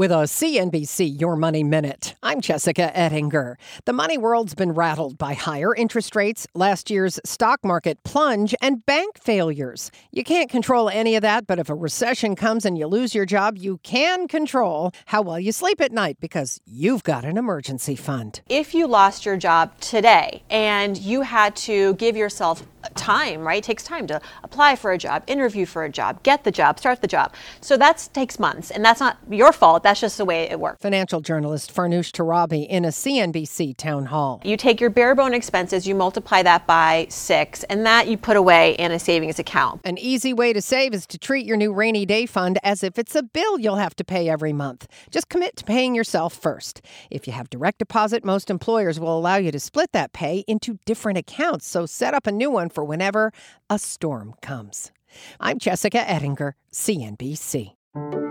with a CNBC Your Money Minute. I'm Jessica Ettinger. The money world's been rattled by higher interest rates, last year's stock market plunge, and bank failures. You can't control any of that, but if a recession comes and you lose your job, you can control how well you sleep at night because you've got an emergency fund. If you lost your job today and you had to give yourself time, right? It takes time to apply for a job, interview for a job, get the job, start the job. So that takes months, and that's not your fault. That's just the way it works. Financial journalist Farnoosh Torabi in a CNBC town hall. You take your bare bone expenses, you multiply that by six, and that you put away in a savings account. An easy way to save is to treat your new rainy day fund as if it's a bill you'll have to pay every month. Just commit to paying yourself first. If you have direct deposit, most employers will allow you to split that pay into different accounts, so set up a new one for whenever a storm comes. I'm Jessica Ettinger, CNBC.